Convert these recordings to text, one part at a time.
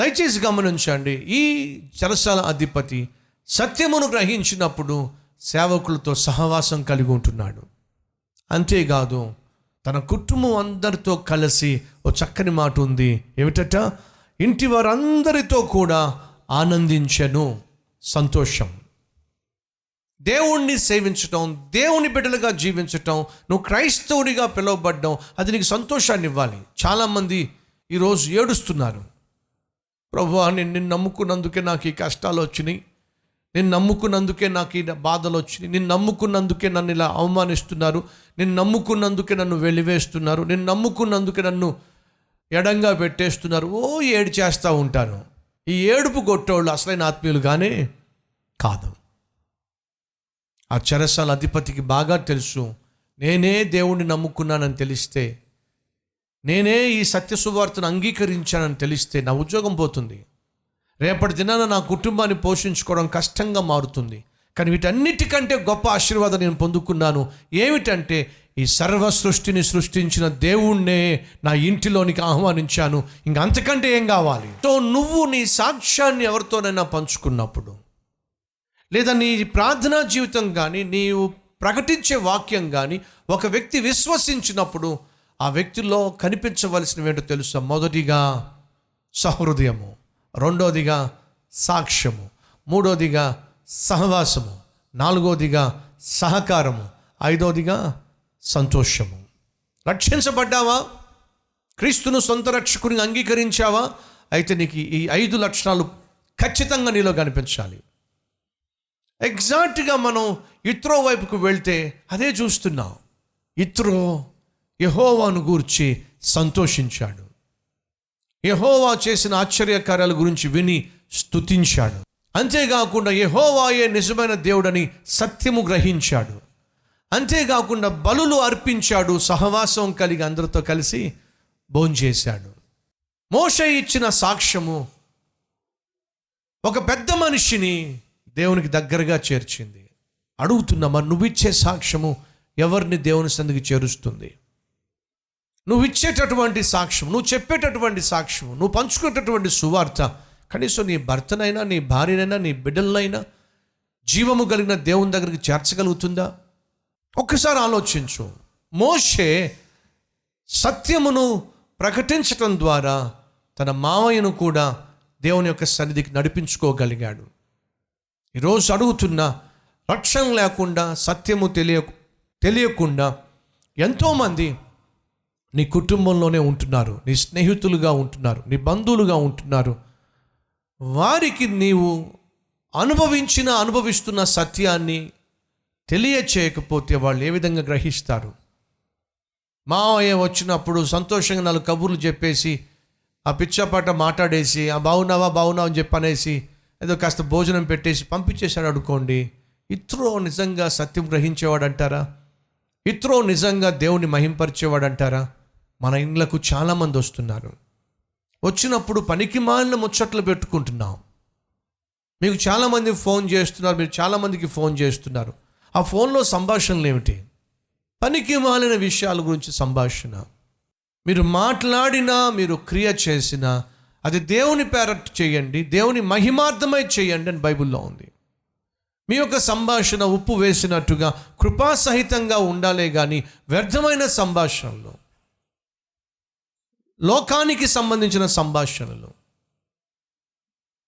దయచేసి గమనించండి. ఈ చెరసాల అధిపతి సత్యమును గ్రహించినప్పుడు సేవకులతో సహవాసం కలిగి ఉంటున్నాడు. అంతేకాదు తన కుటుంబం అందరితో కలిసి ఓ చక్కని మాట ఉంది. ఏమిటట? ఇంటి వారందరితో కూడా ఆనందించను. సంతోషం. దేవుణ్ణి సేవించటం దేవుని బిడ్డలుగా జీవించటం నువ్వు క్రైస్తవుడిగా పిలువబడ్డం అది నీకు సంతోషాన్ని ఇవ్వాలి. చాలామంది ఈరోజు ఏడుస్తున్నారు. ప్రభు నేను నిన్ను నమ్ముకున్నందుకే నాకు ఈ కష్టాలు వచ్చినాయి. నేను నమ్ముకున్నందుకే నాకు ఈ బాధలు వచ్చినాయి. నేను నమ్ముకున్నందుకే నన్ను ఇలా అవమానిస్తున్నారు. నేను నమ్ముకున్నందుకే నన్ను వెలివేస్తున్నారు. నేను నమ్ముకున్నందుకే నన్ను ఎడంగా పెట్టేస్తున్నారు. ఓ ఏడు చేస్తూ ఉంటాను. ఈ ఏడుపు కొట్టేవాళ్ళు అసలైన ఆత్మీయులు కానీ కాదు. ఆ చెరసాల అధిపతికి బాగా తెలుసు. నేనే దేవుణ్ణి నమ్ముకున్నానని తెలిస్తే నేనే ఈ సత్య సువార్తను అంగీకరించానని తెలిస్తే నా ఉద్యోగం పోతుంది. రేపటి దినాన నా కుటుంబాన్ని పోషించుకోవడం కష్టంగా మారుతుంది. కానీ వీటన్నిటికంటే గొప్ప ఆశీర్వాదం నేను పొందుకున్నాను. ఏమిటంటే ఈ సర్వ సృష్టిని సృష్టించిన దేవుణ్ణే నా ఇంటిలోనికి ఆహ్వానించాను. ఇంక అంతకంటే ఏం కావాలి? సో నువ్వు నీ సాక్ష్యాన్ని ఎవరితోనైనా పంచుకున్నప్పుడు లేదా నీ ప్రార్థనా జీవితం కానీ నీవు ప్రకటించే వాక్యం కానీ ఒక వ్యక్తి విశ్వసించినప్పుడు ఆ వ్యక్తిలో కనిపించవలసినవేంటో తెలుసా? మొదటిగా సహృదయము రెండోదిగా సాక్ష్యము మూడోదిగా సహవాసము నాలుగోదిగా సహకారము ఐదోదిగా సంతోషము. రక్షించబడ్డావా? క్రీస్తును సొంత రక్షకుని అంగీకరించావా? అయితే నీకు ఈ ఐదు లక్షణాలు ఖచ్చితంగా నీలో కనిపించాలి. ఎగ్జాక్ట్గా మనం ఇత్రో వైపుకు వెళ్తే అదే చూస్తున్నాం. ఇత్రో యహోవాను గూర్చి సంతోషించాడు. యహోవా చేసిన ఆశ్చర్యకార్యాల గురించి విని స్తుతించాడు. అంతేకాకుండా యహోవాయే నిజమైన దేవుడని సత్యము గ్రహించాడు. అంతేకాకుండా బలులు అర్పించాడు సహవాసం కలిగి అందరితో కలిసి భోంచేశాడు మోష ఇచ్చిన సాక్ష్యము ఒక పెద్ద మనిషిని దేవునికి దగ్గరగా చేర్చింది. అడుగుతున్నా మరి నువ్విచ్చే సాక్ష్యము ఎవరిని దేవుని సందికి చేరుస్తుంది? నువ్వు ఇచ్చేటటువంటి సాక్ష్యం నువ్వు చెప్పేటటువంటి సాక్ష్యం నువ్వు పంచుకునేటటువంటి సువార్త కనీసం నీ భర్తనైనా నీ భార్యనైనా నీ బిడ్డలనైనా జీవము కలిగిన దేవుని దగ్గరికి చేర్చగలుగుతుందా? ఒక్కసారి ఆలోచించు. మోషే సత్యమును ప్రకటించటం ద్వారా తన మావయ్యను కూడా దేవుని యొక్క సన్నిధికి నడిపించుకోగలిగాడు. ఈరోజు అడుగుతున్న రక్షణ లేకుండా సత్యము తెలియ తెలియకుండా ఎంతోమంది నీ కుటుంబంలోనే ఉంటున్నారు నీ స్నేహితులుగా ఉంటున్నారు నీ బంధువులుగా ఉంటున్నారు. వారికి నీవు అనుభవించిన అనుభవిస్తున్న సత్యాన్ని తెలియచేయకపోతే వాళ్ళు ఏ విధంగా గ్రహిస్తారు? మావయ్య వచ్చినప్పుడు సంతోషంగా నాలుగు కబుర్లు చెప్పేసి ఆ పిచ్చపాట మాట్లాడేసి ఆ బాగున్నావా బాగున్నావు? అని చెప్పనేసి ఏదో కాస్త భోజనం పెట్టేసి పంపించేశాడు అనుకోండి ఇత్రో నిజంగా సత్యం గ్రహించేవాడు అంటారా ఇత్రో నిజంగా దేవుని మహింపరిచేవాడు అంటారా మన ఇండ్లకు చాలామంది వస్తున్నారు. వచ్చినప్పుడు పనికి మాలిన ముచ్చట్లు పెట్టుకుంటున్నాం. మీకు చాలామంది ఫోన్ చేస్తున్నారు మీరు చాలామందికి ఫోన్ చేస్తున్నారు. ఆ ఫోన్లో సంభాషణలు ఏమిటి? పనికి మాలిన విషయాల గురించి సంభాషణ. మీరు మాట్లాడినా మీరు క్రియ చేసినా అది దేవుని పేరట్ చేయండి దేవుని మహిమార్థమై చేయండి అని బైబిల్లో ఉంది. మీ యొక్క సంభాషణ ఉప్పు వేసినట్టుగా కృపాసహితంగా ఉండాలే కానీ వ్యర్థమైన సంభాషణలు. లోకానికి సంబంధించిన సంభాషణలు.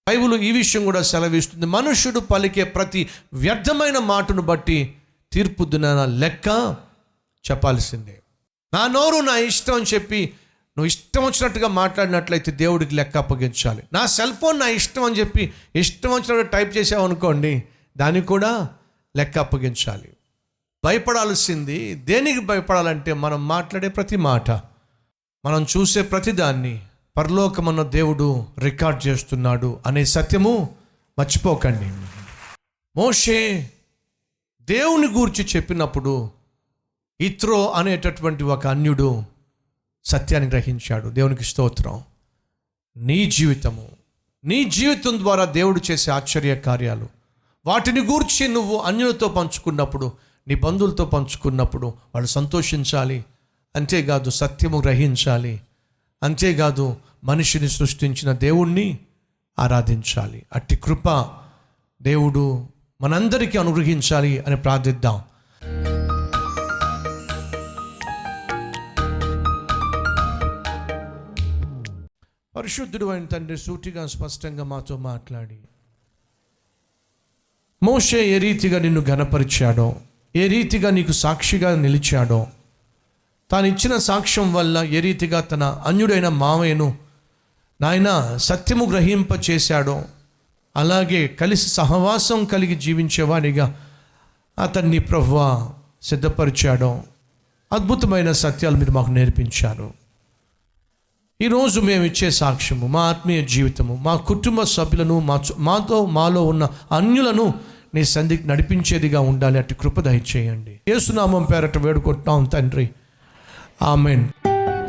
బైబుల్ ఈ విషయం కూడా సెలవిస్తుంది. మనుష్యుడు పలికే ప్రతి వ్యర్థమైన మాటను బట్టి తీర్పు దినాన లెక్క చెప్పాల్సిందే. నా నోరు నా ఇష్టం అని చెప్పి నువ్వు ఇష్టం వచ్చినట్టుగా మాట్లాడినట్లయితే దేవుడికి లెక్క అప్పగించాలి. నా సెల్ ఫోన్ నా ఇష్టం అని చెప్పి ఇష్టం వచ్చినట్టు టైప్ చేసావు అనుకోండి దానికి కూడా లెక్క అప్పగించాలి. భయపడాల్సింది దేనికి భయపడాలంటే మనం మాట్లాడే ప్రతి మాట. మనం చూసే ప్రతిదాన్ని పరలోకమన్న దేవుడు రికార్డ్ చేస్తున్నాడు అనే సత్యము మర్చిపోకండి. మోషే దేవుని గూర్చి చెప్పినప్పుడు ఇత్రో అనేటటువంటి ఒక అన్యుడు సత్యాన్ని గ్రహించాడు. దేవునికి స్తోత్రం. నీ జీవితము నీ జీవితం ద్వారా దేవుడు చేసే ఆశ్చర్య కార్యాలు వాటిని గూర్చి నువ్వు అన్యులతో పంచుకున్నప్పుడు నీ బంధువులతో పంచుకున్నప్పుడు వాళ్ళు సంతోషించాలి అంతేకాదు సత్యము గ్రహించాలి. అంతేకాదు మనిషిని సృష్టించిన దేవుణ్ణి ఆరాధించాలి. అట్టి కృప దేవుడు మనందరికీ అనుగ్రహించాలి అని ప్రార్థిద్దాం. పరిశుద్ధుడు అయిన తండ్రి సూటిగా స్పష్టంగా మాతో మాట్లాడి. మోషే ఏ రీతిగా నిన్ను ఘనపరిచాడో ఏ రీతిగా నీకు సాక్షిగా నిలిచాడో తాను ఇచ్చిన సాక్ష్యం వల్ల ఏ రీతిగా తన అన్యుడైన మామయ్యను నాయన సత్యము గ్రహింప చేశాడో అలాగే కలిసి సహవాసం కలిగి జీవించేవాడిగా అతన్ని ప్రభువ సిద్ధపరిచాడో అద్భుతమైన సత్యాలు మీరు మాకు నేర్పించారు. ఈరోజు మేము ఇచ్చే సాక్ష్యము మా ఆత్మీయ జీవితము మా కుటుంబ సభ్యులను మా మాతో మాలో ఉన్న అన్యులను నీ సంధికి నడిపించేదిగా ఉండాలి అటు కృప దయచేయండి. ఏసునామం పేరట వేడుకుంటున్నాం తండ్రి. आमेन